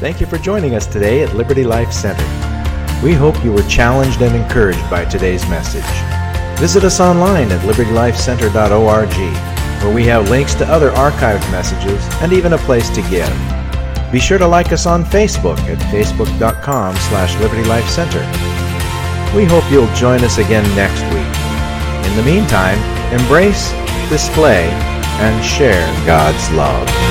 Thank you for joining us today at Liberty Life Center. We hope you were challenged and encouraged by today's message. Visit us online at libertylifecenter.org, where we have links to other archived messages and even a place to give. Be sure to like us on Facebook at facebook.com slash libertylifecenter. We hope you'll join us again next week. In the meantime, embrace, display, and share God's love.